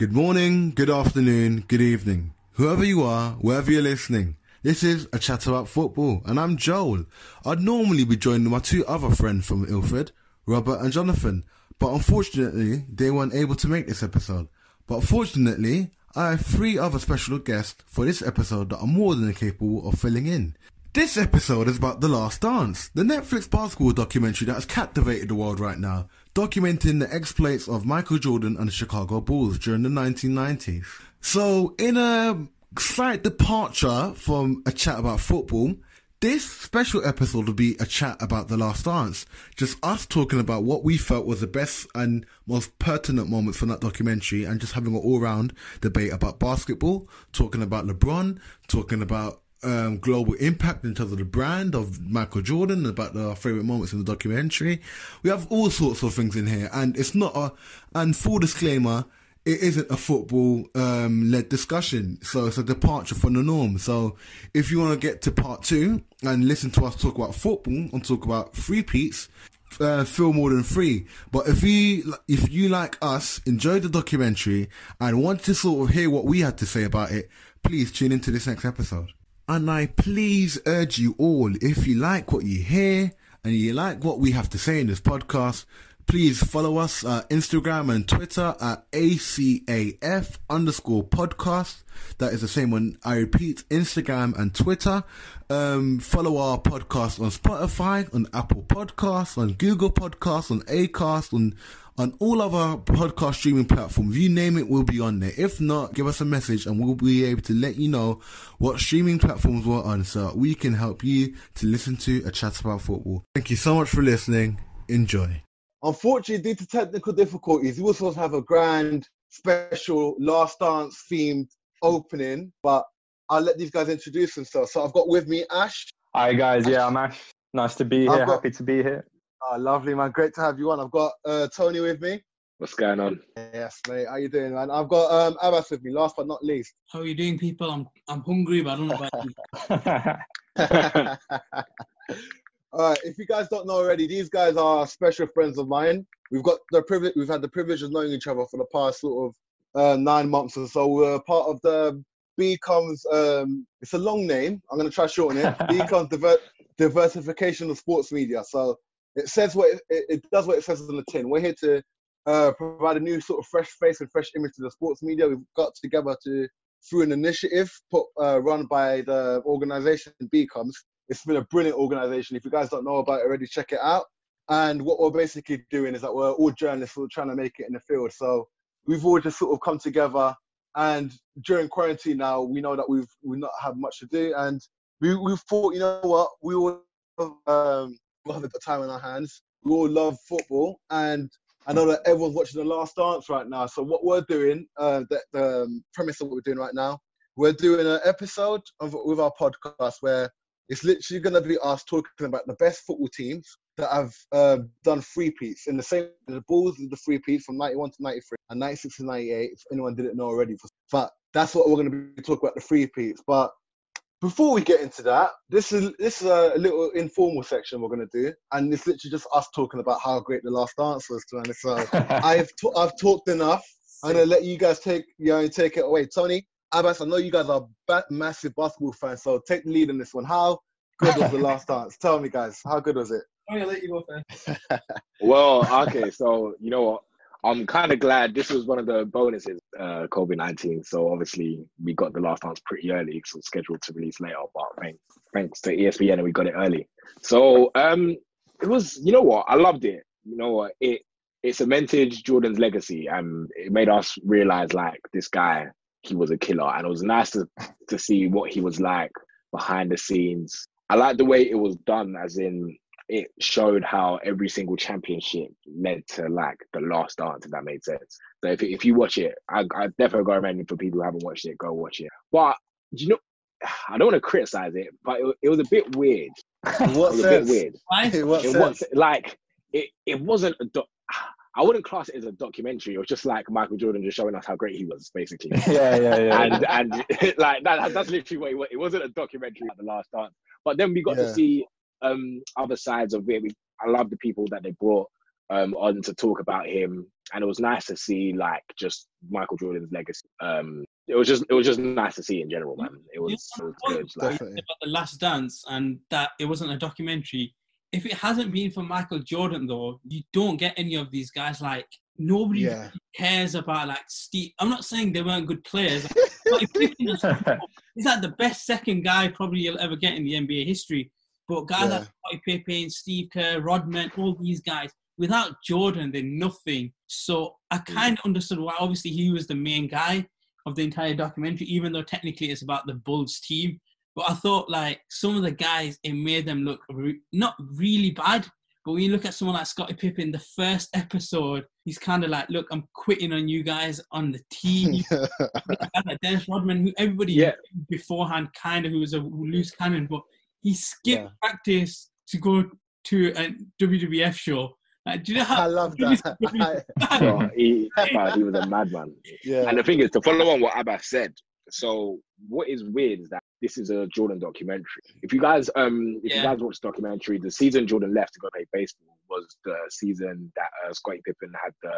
Good morning, good afternoon, good evening. Whoever you are, wherever you're listening, this is a chat about football, and I'm Joel. I'd normally be joined by my two other friends from Ilford, Robert and Jonathan, but unfortunately, they weren't able to make this episode. But fortunately, I have three other special guests for this episode that are more than capable of filling in. This episode is about The Last Dance, the Netflix basketball documentary that has captivated the world right now, documenting the exploits of Michael Jordan and the Chicago Bulls during the 1990s. So, in a slight departure from a chat about football, this special episode will be a chat about The Last Dance. Just us talking about what we felt was the best and most pertinent moments from that documentary and just having an all round debate about basketball, talking about LeBron, talking about um, global impact in terms of the brand of Michael Jordan, about our favorite moments in the documentary. We have all sorts of things in here, and it's not a. And full disclaimer, it isn't a football um, led discussion, so it's a departure from the norm. So if you want to get to part two and listen to us talk about football and talk about free peats, uh, feel more than free. But if you if you like us enjoyed the documentary and want to sort of hear what we had to say about it, please tune into this next episode. And I please urge you all, if you like what you hear and you like what we have to say in this podcast, please follow us on Instagram and Twitter at ACAF underscore podcast. That is the same one. I repeat, Instagram and Twitter. Um, follow our podcast on Spotify, on Apple Podcasts, on Google Podcasts, on Acast, on on all other podcast streaming platforms. You name it, we'll be on there. If not, give us a message and we'll be able to let you know what streaming platforms we're on so we can help you to listen to a chat about football. Thank you so much for listening. Enjoy. Unfortunately, due to technical difficulties, we were supposed to have a grand special last dance themed opening, but I'll let these guys introduce themselves. So I've got with me Ash. Hi guys, yeah, I'm Ash. Nice to be here. Got, Happy to be here. Oh, lovely man, great to have you on. I've got uh, Tony with me. What's going on? Yes, mate. How you doing, man? I've got um, Abbas with me. Last but not least. How are you doing, people? I'm I'm hungry, but I don't know about you. All right. If you guys don't know already, these guys are special friends of mine. We've got the privilege. We've had the privilege of knowing each other for the past sort of uh, nine months or so. We're part of the BCOMS. Um, it's a long name. I'm gonna try shorten it. BCOMS diver- diversification of sports media. So it says what it, it, does what it says on the tin. We're here to uh, provide a new sort of fresh face and fresh image to the sports media. We've got together to through an initiative put uh, run by the organization BCOMS it's been a brilliant organization. If you guys don't know about it already, check it out. And what we're basically doing is that we're all journalists who are trying to make it in the field. So we've all just sort of come together. And during quarantine now, we know that we've we not have much to do, and we we thought, you know what, we all um, we have a time in our hands. We all love football, and I know that everyone's watching The Last Dance right now. So what we're doing, uh, the, the um, premise of what we're doing right now, we're doing an episode of with our podcast where it's literally going to be us talking about the best football teams that have uh, done three peats in the same. The Bulls did the three peats from 91 to 93 and 96 to 98. If anyone didn't know already, but that's what we're going to be talking about the three peats. But before we get into that, this is this is a little informal section we're going to do, and it's literally just us talking about how great the last dance was. To be honest, so I've t- I've talked enough. I'm going to let you guys take you know, take it away, Tony. Abbas, I know you guys are ba- massive basketball fans, so take the lead in this one. How good was the last dance? Tell me, guys, how good was it? I'm gonna let you go first. well, okay, so you know what? I'm kind of glad this was one of the bonuses, uh, COVID 19. So obviously we got the last dance pretty early, so scheduled to release later. But thanks, thanks to ESPN, and we got it early. So um, it was, you know what? I loved it. You know what? It it cemented Jordan's legacy, and it made us realize like this guy he was a killer, and it was nice to to see what he was like behind the scenes. I like the way it was done, as in it showed how every single championship led to like the last dance, if that made sense. So if, if you watch it, I, I definitely recommend it for people who haven't watched it, go watch it. But you know, I don't want to criticize it, but it, it was a bit weird. What it was a bit weird. Why? What it sense? was like it, it wasn't a doc- I wouldn't class it as a documentary. It was just like Michael Jordan just showing us how great he was, basically. yeah, yeah, yeah. and and like that, that's literally what it was. It wasn't a documentary at the last dance. But then we got Yeah. to see um other sides of it. We, I love the people that they brought. um, on to talk about him, and it was nice to see like just Michael Jordan's legacy. Um, it was just it was just nice to see in general, man. It was, it was good. Like, about the Last Dance and that it wasn't a documentary. If it hasn't been for Michael Jordan, though, you don't get any of these guys. Like nobody Yeah. really cares about like Steve. I'm not saying they weren't good players. but if Pippen is- he's like the best second guy probably you'll ever get in the NBA history. But guys like Scottie Pippen, Steve Kerr, Rodman, all these guys, without Jordan, they're nothing. So I mm. kind of understood why. Obviously, he was the main guy of the entire documentary, even though technically it's about the Bulls team. But I thought like some of the guys, it made them look re- not really bad. But when you look at someone like Scottie Pippen, the first episode, he's kind of like, "Look, I'm quitting on you guys on the team." like Dennis Rodman, who everybody Yeah. beforehand, kind of who was a loose cannon, but he skipped Yeah. practice to go to a WWF show. Like, do you know how? I love that. bro, he, bro, he was a madman. yeah. And the thing is, to follow on what Abbas said, so what is weird is that this is a Jordan documentary. If you guys, um, if Yeah. you guys watch the documentary, the season Jordan left to go play baseball was the season that uh, Scottie Pippen had the.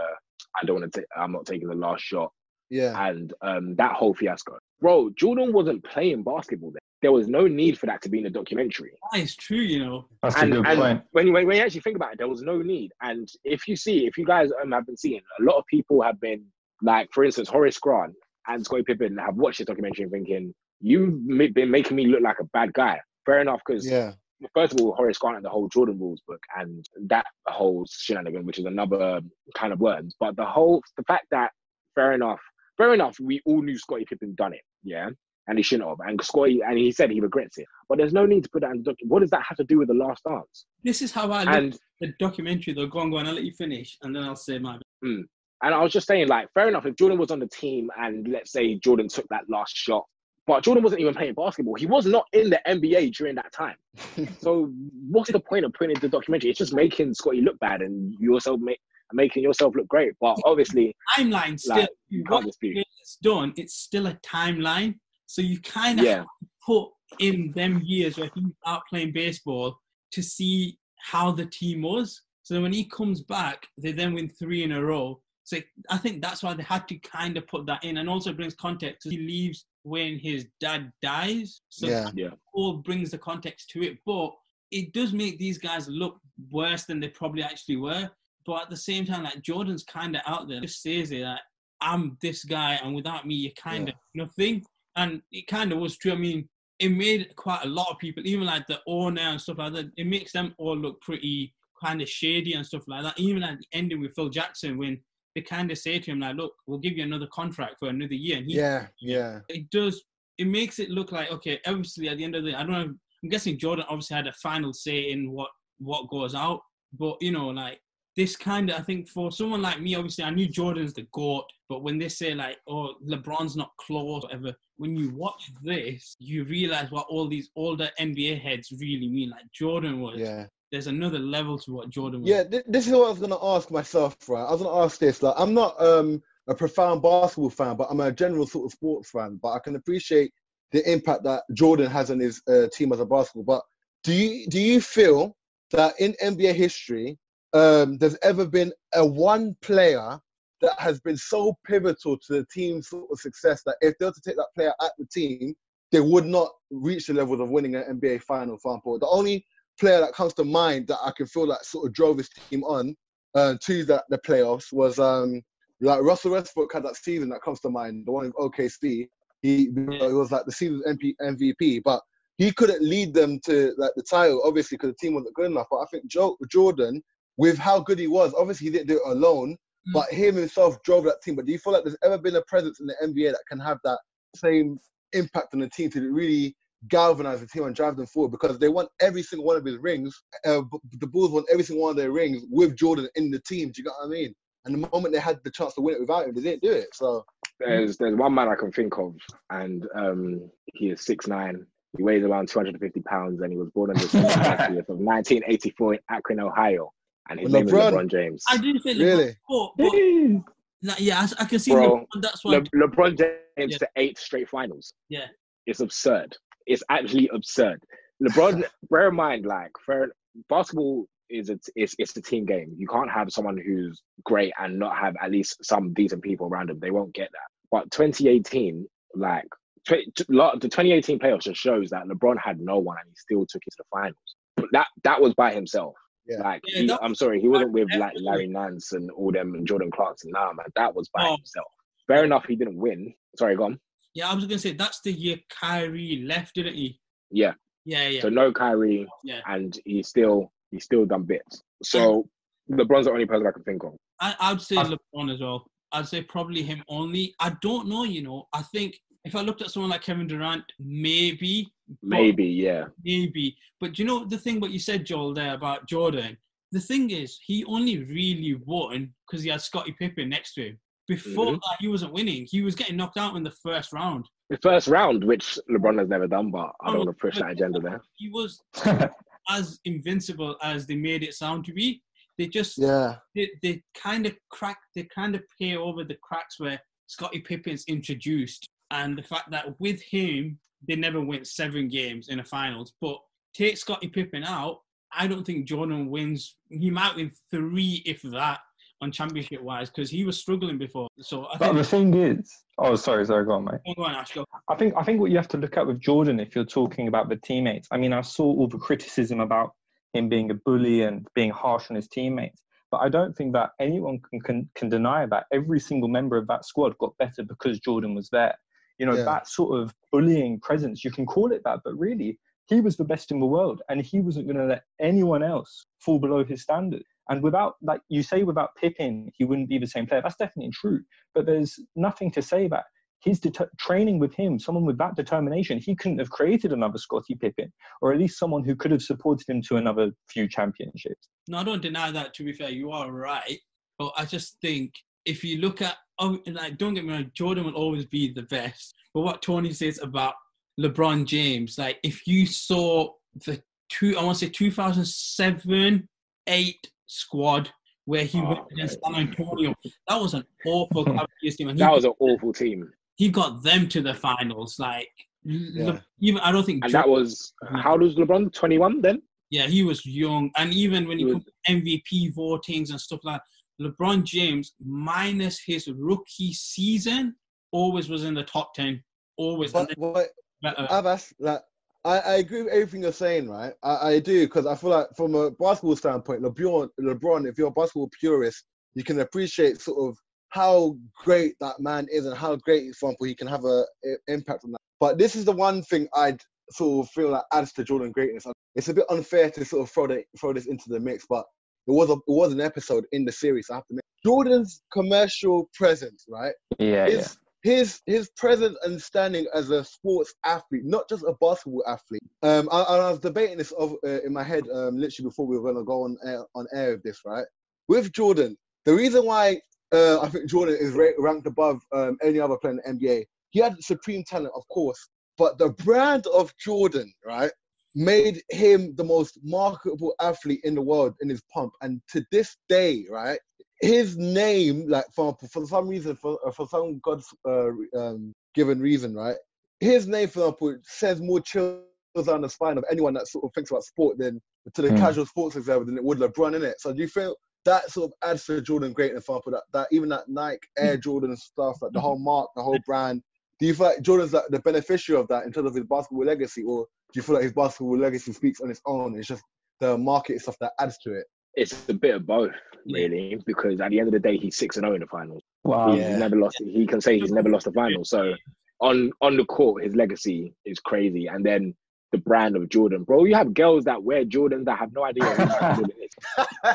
I don't want to. I'm not taking the last shot, yeah. and um, that whole fiasco, bro. Jordan wasn't playing basketball then. There was no need for that to be in a documentary. That is true, you know. That's and, a good and point. When, you, when when you actually think about it, there was no need. And if you see, if you guys um, have been seeing, a lot of people have been like, for instance, Horace Grant and Scottie Pippen have watched this documentary and thinking, you've been making me look like a bad guy. Fair enough, because Yeah. first of all, Horace Grant and the whole Jordan rules book and that whole shenanigan, which is another kind of words. But the whole, the fact that, fair enough, fair enough, we all knew Scottie Pippen done it, yeah, and he shouldn't have. And Scottie, and he said he regrets it. But there's no need to put that in the doc. What does that have to do with the last dance? This is how I look And the documentary, though. Go on, go on. I'll let you finish, and then I'll say my. Hmm. and I was just saying, like, fair enough, if Jordan was on the team and let's say Jordan took that last shot, but Jordan wasn't even playing basketball. He was not in the NBA during that time. so what's the point of putting in the documentary? It's just making Scottie look bad and you yourself make making yourself look great. But obviously, Timeline still. Like, you you can't dispute. it's done. It's still a timeline. So you kind of yeah, put in them years where he's out playing baseball to see how the team was. So when he comes back, they then win three in a row. So I think that's why they had to kind of put that in, and also brings context. He leaves when his dad dies, so Yeah. Yeah. all brings the context to it. But it does make these guys look worse than they probably actually were. But at the same time, like Jordan's kind of out there, just says it like I'm this guy, and without me, you're kind of nothing. And it kind of was true. I mean, it made quite a lot of people, even like the owner and stuff like that, it makes them all look pretty kind of shady and stuff like that. Even at the ending with Phil Jackson, when they kind of say to him, like, look, we'll give you another contract for another year. And he, Yeah. Yeah. it does, it makes it look like, okay, obviously at the end of the day, I don't know, I'm guessing Jordan obviously had a final say in what, what goes out. But, you know, like, this kind of, I think for someone like me, obviously I knew Jordan's the GOAT, but when they say like, oh, LeBron's not close, whatever, when you watch this, you realize what all these older NBA heads really mean. Like Jordan was, Yeah. there's another level to what Jordan was. Yeah, th- this is what I was gonna ask myself, right? I was gonna ask this. Like, I'm not um a profound basketball fan, but I'm a general sort of sports fan. But I can appreciate the impact that Jordan has on his uh, team as a basketball. But do you do you feel that in NBA history, um, there's ever been a one player that has been so pivotal to the team's sort of success that if they were to take that player at the team, they would not reach the levels of winning an NBA final, for example. The only player that comes to mind that I can feel that sort of drove his team on uh, to the, the playoffs was um, like Russell Westbrook had that season that comes to mind, the one with OKC. He it was like the season's MP, MVP, but he couldn't lead them to like the title, obviously, because the team wasn't good enough. But I think Joe, Jordan, with how good he was, obviously he didn't do it alone, Mm. but him himself drove that team. But do you feel like there's ever been a presence in the NBA that can have that same impact on the team to really galvanize the team and drive them forward? Because they won every single one of his rings. Uh, the Bulls won every single one of their rings with Jordan in the team. Do you get what I mean? And the moment they had the chance to win it without him, they didn't do it. So there's there's one man I can think of, and um, he is six nine. He weighs around 250 pounds, and he was born on the 30th of 1984 in Akron, Ohio. And his name LeBron. is LeBron James. I do think Really? LeBron, but, but like, yeah, I, I can see Bro, LeBron, that's why. Le- LeBron James Yeah. to eight straight finals. Yeah. It's absurd. It's actually absurd. LeBron, bear in mind, like, for basketball is it's it's it's a team game. You can't have someone who's great and not have at least some decent people around them. They won't get that. But 2018, like the 2018 playoffs just shows that LeBron had no one and he still took it to the finals. But that that was by himself. Yeah. Like yeah, he, I'm sorry, he wasn't with like Larry Nance and all them and Jordan Clarkson. Nah, man, that was by oh. himself. Fair enough, he didn't win. Sorry, go on. Yeah, I was gonna say that's the year Kyrie left, didn't he? Yeah. Yeah, yeah. So no Kyrie, yeah. and he still he's still done bits. So LeBron's the only person I can think of. I, I'd say I, LeBron as well. I'd say probably him only. I don't know, you know. I think if I looked at someone like Kevin Durant, maybe. Maybe, yeah. Maybe. But you know the thing what you said, Joel, there about Jordan? The thing is, he only really won because he had Scottie Pippen next to him. Before mm-hmm. that, he wasn't winning. He was getting knocked out in the first round. The first round, which LeBron has never done, but I don't want to push that agenda there. He was as invincible as they made it sound to be. They just yeah they, they kind of crack they kind of pay over the cracks where Scottie Pippen's introduced and the fact that with him they never went seven games in the finals. But take Scottie Pippen out, I don't think Jordan wins. He might win three if that on championship wise because he was struggling before. So I but the thing is, oh sorry, sorry, go on, mate. Go on, Ash, go. I think I think what you have to look at with Jordan, if you're talking about the teammates. I mean, I saw all the criticism about him being a bully and being harsh on his teammates. But I don't think that anyone can, can, can deny that every single member of that squad got better because Jordan was there. You know, yeah. that sort of bullying presence, you can call it that, but really, he was the best in the world and he wasn't going to let anyone else fall below his standard. And without, like you say, without Pippen, he wouldn't be the same player. That's definitely true. But there's nothing to say that his det- training with him, someone with that determination, he couldn't have created another Scottie Pippen, or at least someone who could have supported him to another few championships. No, I don't deny that. To be fair, you are right. But I just think if you look at, oh, like, don't get me wrong, Jordan will always be the best. But what Tony says about LeBron James, like, if you saw the two, I want to say 2007, eight squad where he oh, went against San Antonio. That was an awful team. that was an awful team. He got them to the finals. Like, yeah. even I don't think. And that was how old was LeBron? Twenty one then. Yeah, he was young, and even when he, he was, MVP votings and stuff like that, LeBron James, minus his rookie season, always was in the top ten. Always. But, what, Abbas, like I, I agree with everything you're saying, right? I, I do because I feel like from a basketball standpoint, LeBron, LeBron, if you're a basketball purist, you can appreciate sort of how great that man is and how great, for example, he can have a, a impact on that. But this is the one thing I'd sort of feel like adds to Jordan greatness. It's a bit unfair to sort of throw, the, throw this into the mix, but it was a, it was an episode in the series. I have to make Jordan's commercial presence, right? Yeah, is, yeah his his presence and standing as a sports athlete, not just a basketball athlete. Um, I, I was debating this of, uh, in my head um, literally before we were going to go on air, on air with this, right? With Jordan, the reason why uh, I think Jordan is ranked above um, any other player in the NBA, he had supreme talent, of course, but the brand of Jordan, right, made him the most marketable athlete in the world in his pump, and to this day, right, his name, like for for some reason, for for some God's uh, um, given reason, right? His name, for example, says more chills down the spine of anyone that sort of thinks about sport than to the mm. casual sports observer than it would LeBron in it. So do you feel that sort of adds to Jordan greatness? For example, that, that even that Nike Air Jordan stuff, like the whole mark, the whole brand. Do you feel like Jordan's like the beneficiary of that in terms of his basketball legacy, or do you feel like his basketball legacy speaks on its own? It's just the market stuff that adds to it it's a bit of both, really, because at the end of the day, he's six and zero oh in the finals. Wow, he's yeah. never lost. He can say he's never lost a final. So on on the court, his legacy is crazy. And then the brand of Jordan, bro. You have girls that wear Jordans that have no idea who Jordan is.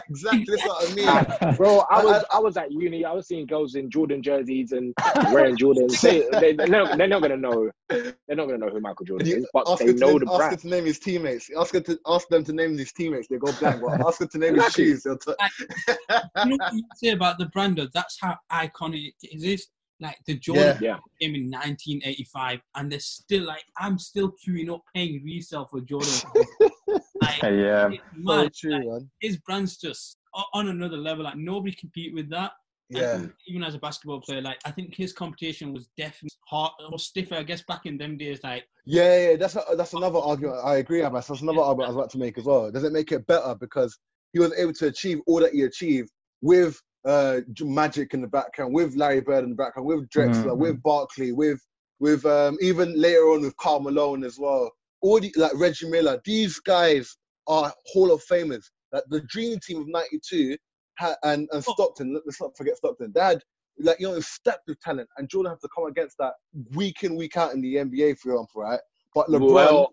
exactly, that's what I mean, and, bro. I was I was at uni. I was seeing girls in Jordan jerseys and wearing Jordans. They, they, they're, not, they're not gonna know. They're not gonna know who Michael Jordan is, but they know name, the brand. Ask her to name his teammates. Ask her to ask them to name his teammates. They go blank. Well, ask her to name his shoes. T- you know what you say about the brand? That's how iconic it is. Like the Jordan yeah. came in 1985, and they're still like, I'm still queuing up paying resale for Jordan. like, yeah, so true, like, man. His brand's just on another level. Like nobody compete with that. Yeah. even as a basketball player, like I think his competition was definitely hard or stiffer. I guess back in them days, like yeah, yeah, that's a, that's another argument. I agree, Abbas. That's another argument I was about to make as well. Does it make it better because he was able to achieve all that he achieved with uh, Magic in the background, with Larry Bird in the background, with Drexler, mm-hmm. with Barkley, with with um, even later on with Karl Malone as well. All the, like Reggie Miller, these guys are Hall of Famers. Like the dream team of '92 and and oh. Stockton. Let's not forget Stockton. They had like you know stepped with talent, and Jordan have to come against that week in week out in the NBA, for example, right? But LeBron well,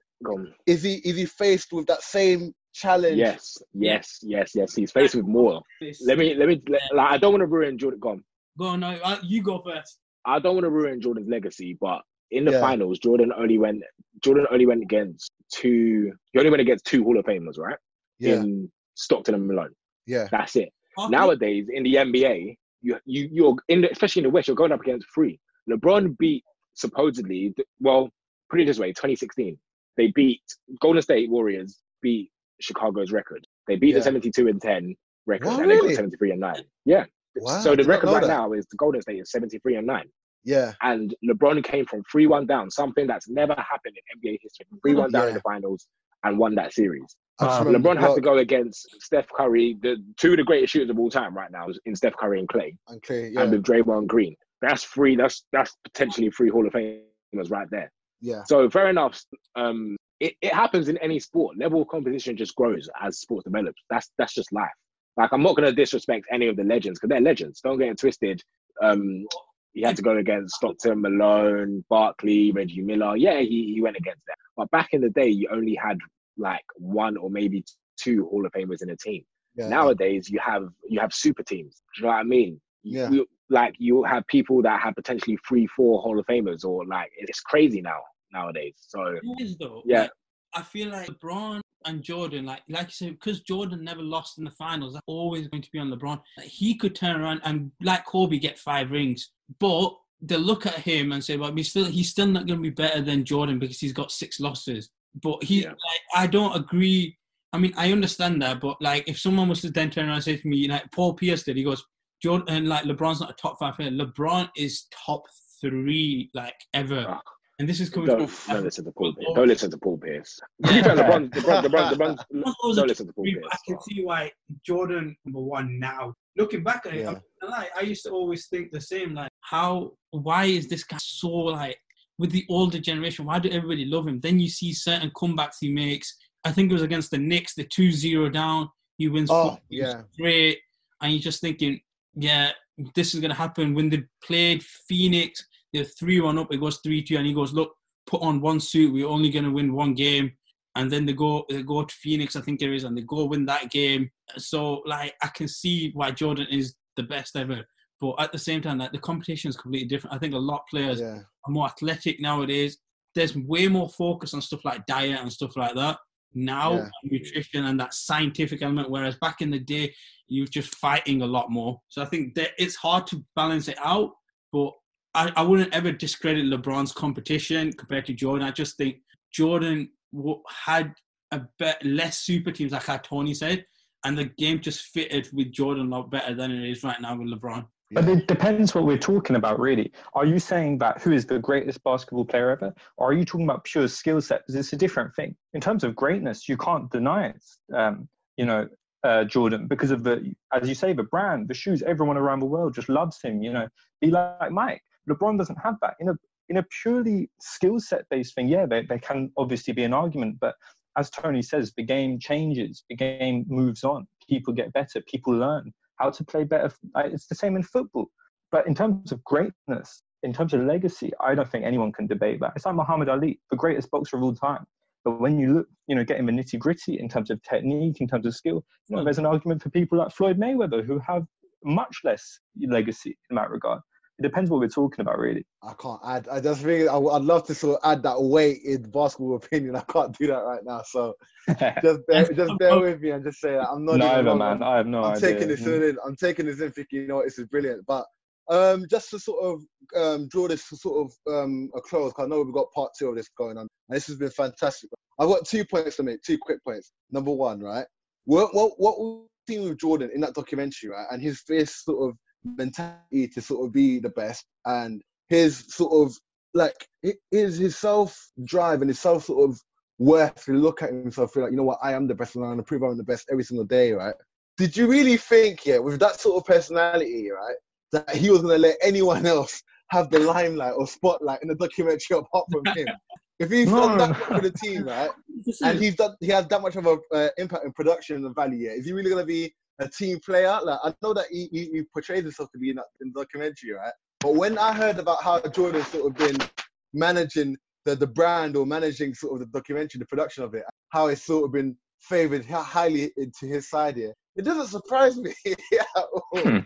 is he is he faced with that same challenge? Yes, yes, yes, yes. He's faced with more. Let me let me. Let, like, I don't want to ruin Jordan. Go on. Go on. No, you go first. I don't want to ruin Jordan's legacy, but in the yeah. finals, Jordan only went. Jordan only went against two. He only went against two Hall of Famers, right? Yeah. In Stockton and Malone. Yeah. That's it. Okay. Nowadays in the NBA, you you you're in the, especially in the West, you're going up against three. LeBron beat supposedly well, put it this way, 2016, they beat Golden State Warriors beat Chicago's record. They beat yeah. the 72 and 10 record, and really? they got 73 and nine. Yeah. Wow, so the record right that. now is the Golden State is 73 and nine. Yeah. And LeBron came from 3 1 down, something that's never happened in NBA history. 3 1 down yeah. in the finals and won that series. Um, LeBron has to go against Steph Curry, the two of the greatest shooters of all time right now, in Steph Curry and Klay. And Klay, yeah. And with Draymond Green. That's free. That's that's potentially three Hall of Famers right there. Yeah. So fair enough. Um, it, it happens in any sport. Level of competition just grows as sport develops. That's that's just life. Like I'm not gonna disrespect any of the legends because they're legends. Don't get it twisted. Um, he had to go against Stockton, Malone, Barkley, Reggie Miller. Yeah, he, he went against them. But back in the day, you only had like one or maybe two Hall of Famers in a team. Yeah. Nowadays, you have you have super teams. Do you know what I mean? Yeah. You, like you have people that have potentially three, four Hall of Famers, or like it's crazy now nowadays. So is, though, yeah, like, I feel like LeBron and Jordan, like like you said, because Jordan never lost in the finals, that's always going to be on LeBron. Like, he could turn around and like Kobe get five rings, but they look at him and say, "Well, he's still he's still not going to be better than Jordan because he's got six losses." But he, yeah. like, I don't agree. I mean, I understand that, but like, if someone was to then turn around and say to me, like Paul Pierce did, he goes, Jordan, and like LeBron's not a top five player. LeBron is top three, like ever. Oh. And this is coming don't, from. Don't listen to Paul Pierce. Don't listen to Paul Pierce. Yeah. LeBron, LeBron, LeBron, LeBron, LeBron, don't listen to Paul Pierce. I can see why Jordan number one now. Looking back at it, yeah. I, like, I used to always think the same. Like, how? Why is this guy so like with the older generation, why do everybody love him? Then you see certain comebacks he makes. I think it was against the Knicks, the 2-0 down. He wins. Oh, yeah. Great. And you're just thinking, yeah, this is going to happen. When they played Phoenix, they're 3-1 up. It goes 3-2. And he goes, look, put on one suit. We're only going to win one game. And then they go they go to Phoenix, I think it is, and they go win that game. So, like, I can see why Jordan is the best ever. But at the same time, like the competition is completely different. I think a lot of players yeah. are more athletic nowadays. There's way more focus on stuff like diet and stuff like that now, yeah. nutrition and that scientific element. Whereas back in the day, you were just fighting a lot more. So I think that it's hard to balance it out. But I, I wouldn't ever discredit LeBron's competition compared to Jordan. I just think Jordan had a bit less super teams, like how Tony said, and the game just fitted with Jordan a lot better than it is right now with LeBron. But it depends what we're talking about, really. Are you saying that who is the greatest basketball player ever? Or are you talking about pure skill set? Because it's a different thing. In terms of greatness, you can't deny it, um, you know, uh, Jordan, because of the, as you say, the brand, the shoes, everyone around the world just loves him, you know. Be like Mike. LeBron doesn't have that. In a, in a purely skill set based thing, yeah, there, there can obviously be an argument, but as Tony says, the game changes, the game moves on, people get better, people learn how to play better. It's the same in football. But in terms of greatness, in terms of legacy, I don't think anyone can debate that. It's like Muhammad Ali, the greatest boxer of all time. But when you look, you know, get in the nitty gritty in terms of technique, in terms of skill, you know, hmm. there's an argument for people like Floyd Mayweather who have much less legacy in that regard. It depends what we're talking about, really. I can't add. I just think I, would love to sort of add that weight in basketball opinion. I can't do that right now. So just bear, just bear with me and just say that I'm not. Neither, man. I have no I'm idea. taking this mm. in. I'm taking this in thinking, you know, this is brilliant. But um, just to sort of um, draw this to sort of um, a close, because I know we've got part two of this going on. And this has been fantastic. I've got two points to make, two quick points. Number one, right? What what what we've seen with Jordan in that documentary, right? And his face sort of mentality to sort of be the best and his sort of like his his self drive and his self sort of worth to look at himself, feel like, you know what, I am the best and I'm to prove I'm the best every single day, right? Did you really think, yeah, with that sort of personality, right, that he was to let anyone else have the limelight or spotlight in the documentary apart from him? if he's done that for the team, right, and he's done, he has that much of an uh, impact in production and value, yeah, is he really to be a team player? Like, I know that he, he, he portrays himself to be in that in the documentary, right? But when I heard about how Jordan's sort of been managing the, the brand or managing sort of the documentary, the production of it, how it's sort of been favored highly into his side here, it doesn't surprise me at all. Hmm.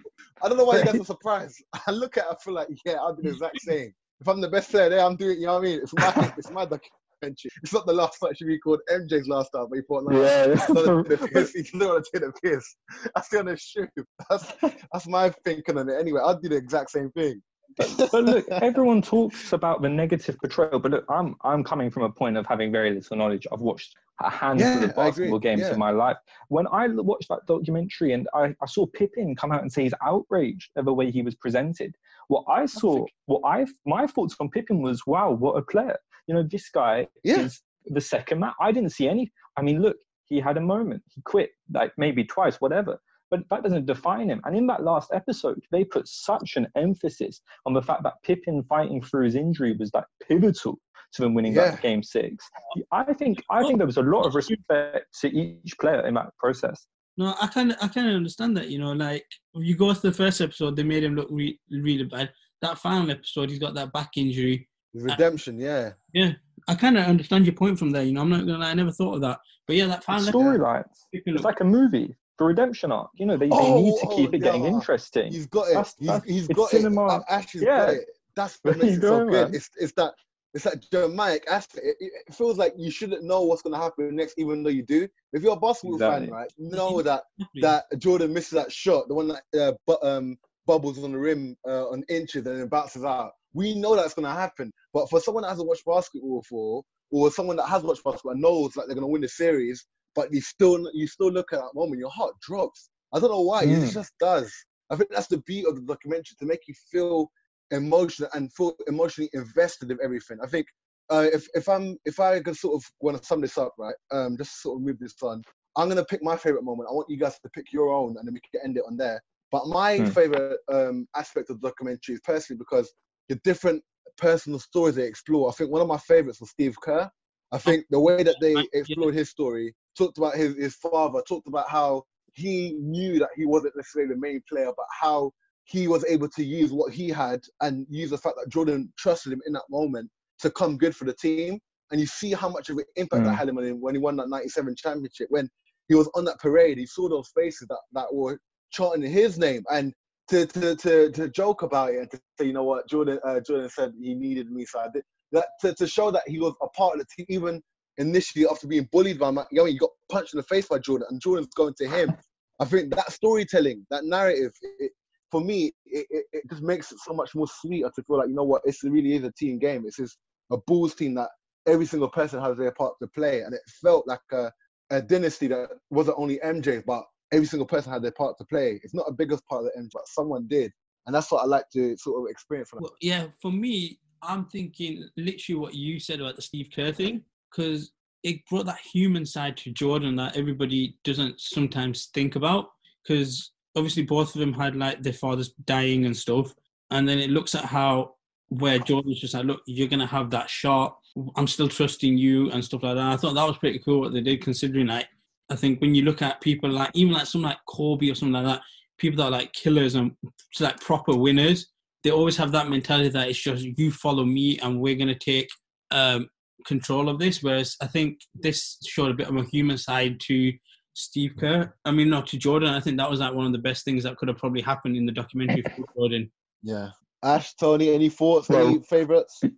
I don't know why it doesn't surprise. I look at it, I feel like, yeah, I'll do the exact same. If I'm the best player there, I'm doing, you know what I mean? It's my, it's my documentary. It's not the last fight should be called MJ's last time, but he thought, no, Yeah. He's gonna take the piss. He's gonna take the piss. That's gonna shoot. That's that's my thinking on it. Anyway, I'd do the exact same thing. but look, everyone talks about the negative portrayal. But look, I'm I'm coming from a point of having very little knowledge. I've watched a handful Yeah, of I agree. basketball games Yeah. in my life. When I watched that documentary and I, I saw Pippen come out and say he's outraged at the way he was presented, what I saw, what I my thoughts on Pippen was, wow, what a player! You know, this guy Yeah. is the second man. I didn't see any. I mean, look, he had a moment. He quit, like maybe twice, whatever. But that doesn't define him. And in that last episode, they put such an emphasis on the fact that Pippen fighting through his injury was like pivotal to them winning Yeah. that game six. I think I think there was a lot of respect to each player in that process. No, I kind of, I kind of understand that. You know, like if you go to the first episode, they made him look re- really bad. That final episode, he's got that back injury. Redemption, yeah. Yeah, I kind of understand your point from there. You know, I'm not gonna. lie, I never thought of that. But yeah, that episode, Storylines. It's like a movie, the redemption arc. You know, they, they Oh, need to keep oh, it getting yeah. interesting. He's got it. That's- he's that's- he's got cinema. it. Ash has Yeah. got it. That's what makes it so go, good. It's it's that it's that dramatic aspect. It, it feels like you shouldn't know what's gonna happen next, even though you do. If you're a basketball Exactly. fan, right, know that that Jordan misses that shot, the one that uh, um, bubbles on the rim uh, on inches and then bounces out. We know that's going to happen. But for someone that hasn't watched basketball before, or someone that has watched basketball and knows that they're going to win the series, but you still you still look at that moment, your heart drops. I don't know why. It Mm. just does. I think that's the beat of the documentary to make you feel emotional and feel emotionally invested in everything. I think uh, if if I'm if I could sort of want to sum this up, right? Um, just sort of move this on. I'm gonna pick my favorite moment. I want you guys to pick your own, and then we can end it on there. But my Hmm. favorite um, aspect of the documentary is personally because the different personal stories they explore. I think one of my favorites was Steve Kerr. I think the way that they explored his story, talked about his, his father, talked about how he knew that he wasn't necessarily the main player, but how he was able to use what he had and use the fact that Jordan trusted him in that moment to come good for the team. And you see how much of an impact that Mm. had on him when he won that 97 championship. When he was on that parade, he saw those faces that, that were chanting his name. And to, to, to, to joke about it and to say, you know what, Jordan uh, Jordan said he needed me, so I did. That, to, to show that he was a part of the team, even initially after being bullied by, Mike, you know, he got punched in the face by Jordan, and Jordan's going to him. I think that storytelling, that narrative, it, for me, it, it, just makes it so much more sweeter to feel like, you know what, it really is a team game. It's just a Bulls team that every single person has their part to play. And it felt like a, a dynasty that wasn't only MJ, but every single person had their part to play. It's not a biggest part of the end, but someone did. And that's what I like to sort of experience. Well, yeah, for me, I'm thinking literally what you said about the Steve Kerr thing, because it brought that human side to Jordan that everybody doesn't sometimes think about. Because obviously, both of them had like their fathers dying and stuff, and then it looks at how where Jordan's just like, look, you're gonna have that shot. I'm still trusting you and stuff like that. I thought that was pretty cool what they did, considering like I think when you look at people like even like someone like Kobe or something like that, people that are like killers and like proper winners, they always have that mentality that it's just you follow me and we're gonna take um, control of this. Whereas I think this showed a bit of a human side to Steve Kerr. I mean, not to Jordan. I think that was like one of the best things that could have probably happened in the documentary for Jordan. Yeah. Ash, Tony, any thoughts? Well- any favorites?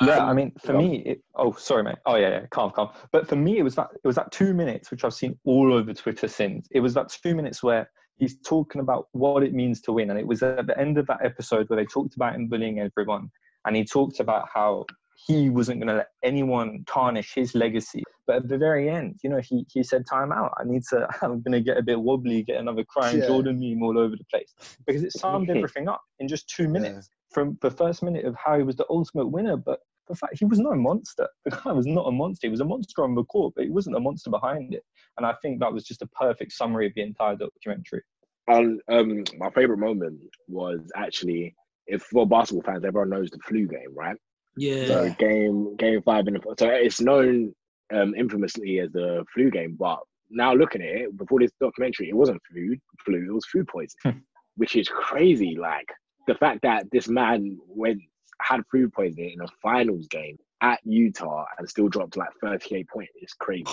Yeah, I Um, mean, for me, it, oh, sorry, mate. Oh, yeah, yeah, calm, calm. But for me, it was that it was that two minutes, which I've seen all over Twitter since. It was that two minutes where he's talking about what it means to win, and it was at the end of that episode where they talked about him bullying everyone, and he talked about how he wasn't going to let anyone tarnish his legacy. But at the very end, you know, he he said, "Time out. I need to. I'm going to get a bit wobbly, get another crying Yeah. Jordan meme all over the place because it summed everything up in just two minutes." from the first minute of how he was the ultimate winner, but the fact he was not a monster. The guy was not a monster. He was a monster on the court, but he wasn't a monster behind it. And I think that was just a perfect summary of the entire documentary. Um, um, my favorite moment was actually if for basketball fans, everyone knows the flu game, right? Yeah. So game game five in the so it's known um, infamously as the flu game, but now looking at it before this documentary, it wasn't flu, flu, it was food poisoning, which is crazy. Like the fact that this man went had food poisoning in a finals game at Utah and still dropped like 38 points is crazy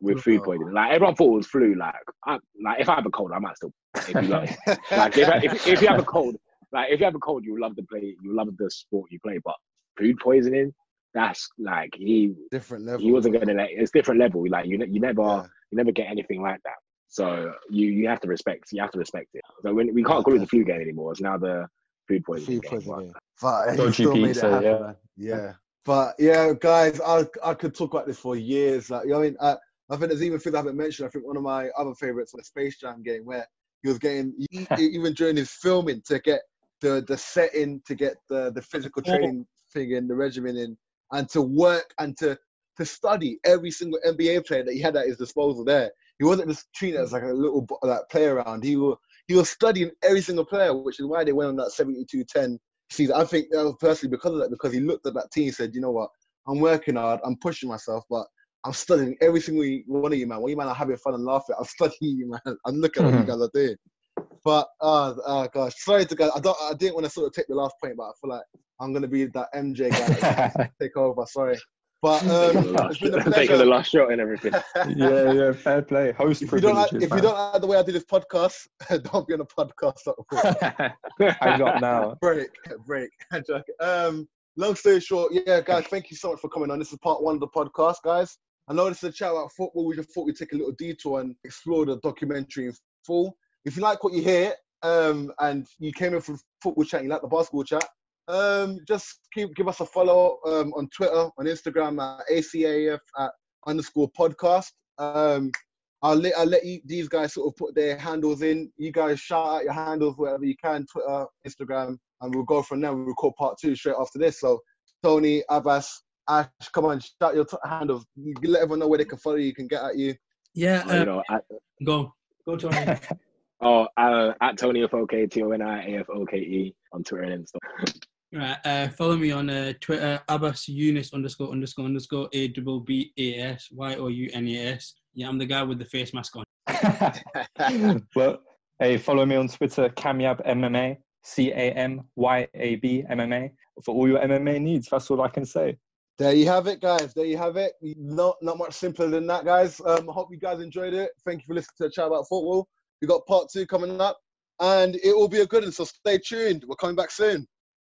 with food poisoning. Like everyone thought it was flu. Like, I, like if I have a cold, I might still. If you like, like if, if, if you have a cold, like if you have a cold, you love to play, you love the sport you play. But food poisoning, that's like he different level. He wasn't gonna let. It's different level. Like you, you never, Yeah. you never get anything like that. So you, you have to respect. You have to respect it. So when we can't call it the flu game anymore, it's now the food poisoning. Food game. poisoning. But he still made it pizza, happen, yeah. Yeah. But yeah, guys, I I could talk about this for years. Like, you know, I mean, I, I think there's even things I haven't mentioned. I think one of my other favorites was the Space Jam game where he was getting even during his filming to get the the setting, to get the the physical training thing in, the regimen in, and to work and to to study every single NBA player that he had at his disposal there. He wasn't just treating it as like a little like play around. He was he was studying every single player, which is why they went on that 72-10 season. I think that was personally because of that, because he looked at that team and said, you know what, I'm working hard, I'm pushing myself, but I'm studying every single one of you, man. When you man are having fun and laughing, I'm studying you, man. I'm looking at what you guys are doing. But uh, oh gosh, sorry to guys. I don't. I didn't want to sort of take the last point, but I feel like I'm gonna be that MJ guy take over. Sorry, but Taking the um, last, it's been a taking the last shot and everything. yeah, yeah, fair play. Host If you don't like, privileges. if you don't like the way I do this podcast, don't be on a podcast. at all. don't, hang up now. break, break. I'm um, long story short, yeah, guys, thank you so much for coming on. This is part one of the podcast, guys. I know this is a chat about football. We just thought we'd take a little detour and explore the documentary in full. If you like what you hear, um, and you came in for football chat, you like the basketball chat, um, just keep give us a follow um, on Twitter, on Instagram at ACAF at underscore podcast. Um, I'll let I'll let you, these guys sort of put their handles in. You guys shout out your handles wherever you can, Twitter, Instagram, and we'll go from there. We'll record part two straight after this. So Tony, Abbas, Ash, come on, shout your t- handles. Let everyone know where they can follow you, can get at you. Yeah, you uh, know, at, go. Go, Tony. oh, uh, at Tony F O K T O N I A F O K E on Twitter and Insta. Right, uh, follow me on uh, Twitter, Abbas Younas underscore underscore underscore A double B A S Y O U N A S. Yeah, I'm the guy with the face mask on. well, hey, follow me on Twitter, Camyab MMA, C A M Y A B MMA, for all your MMA needs. That's all I can say. There you have it, guys. There you have it. Not not much simpler than that, guys. Um, I hope you guys enjoyed it. Thank you for listening to the chat about football. We got part two coming up, and it will be a good one. So stay tuned. We're coming back soon.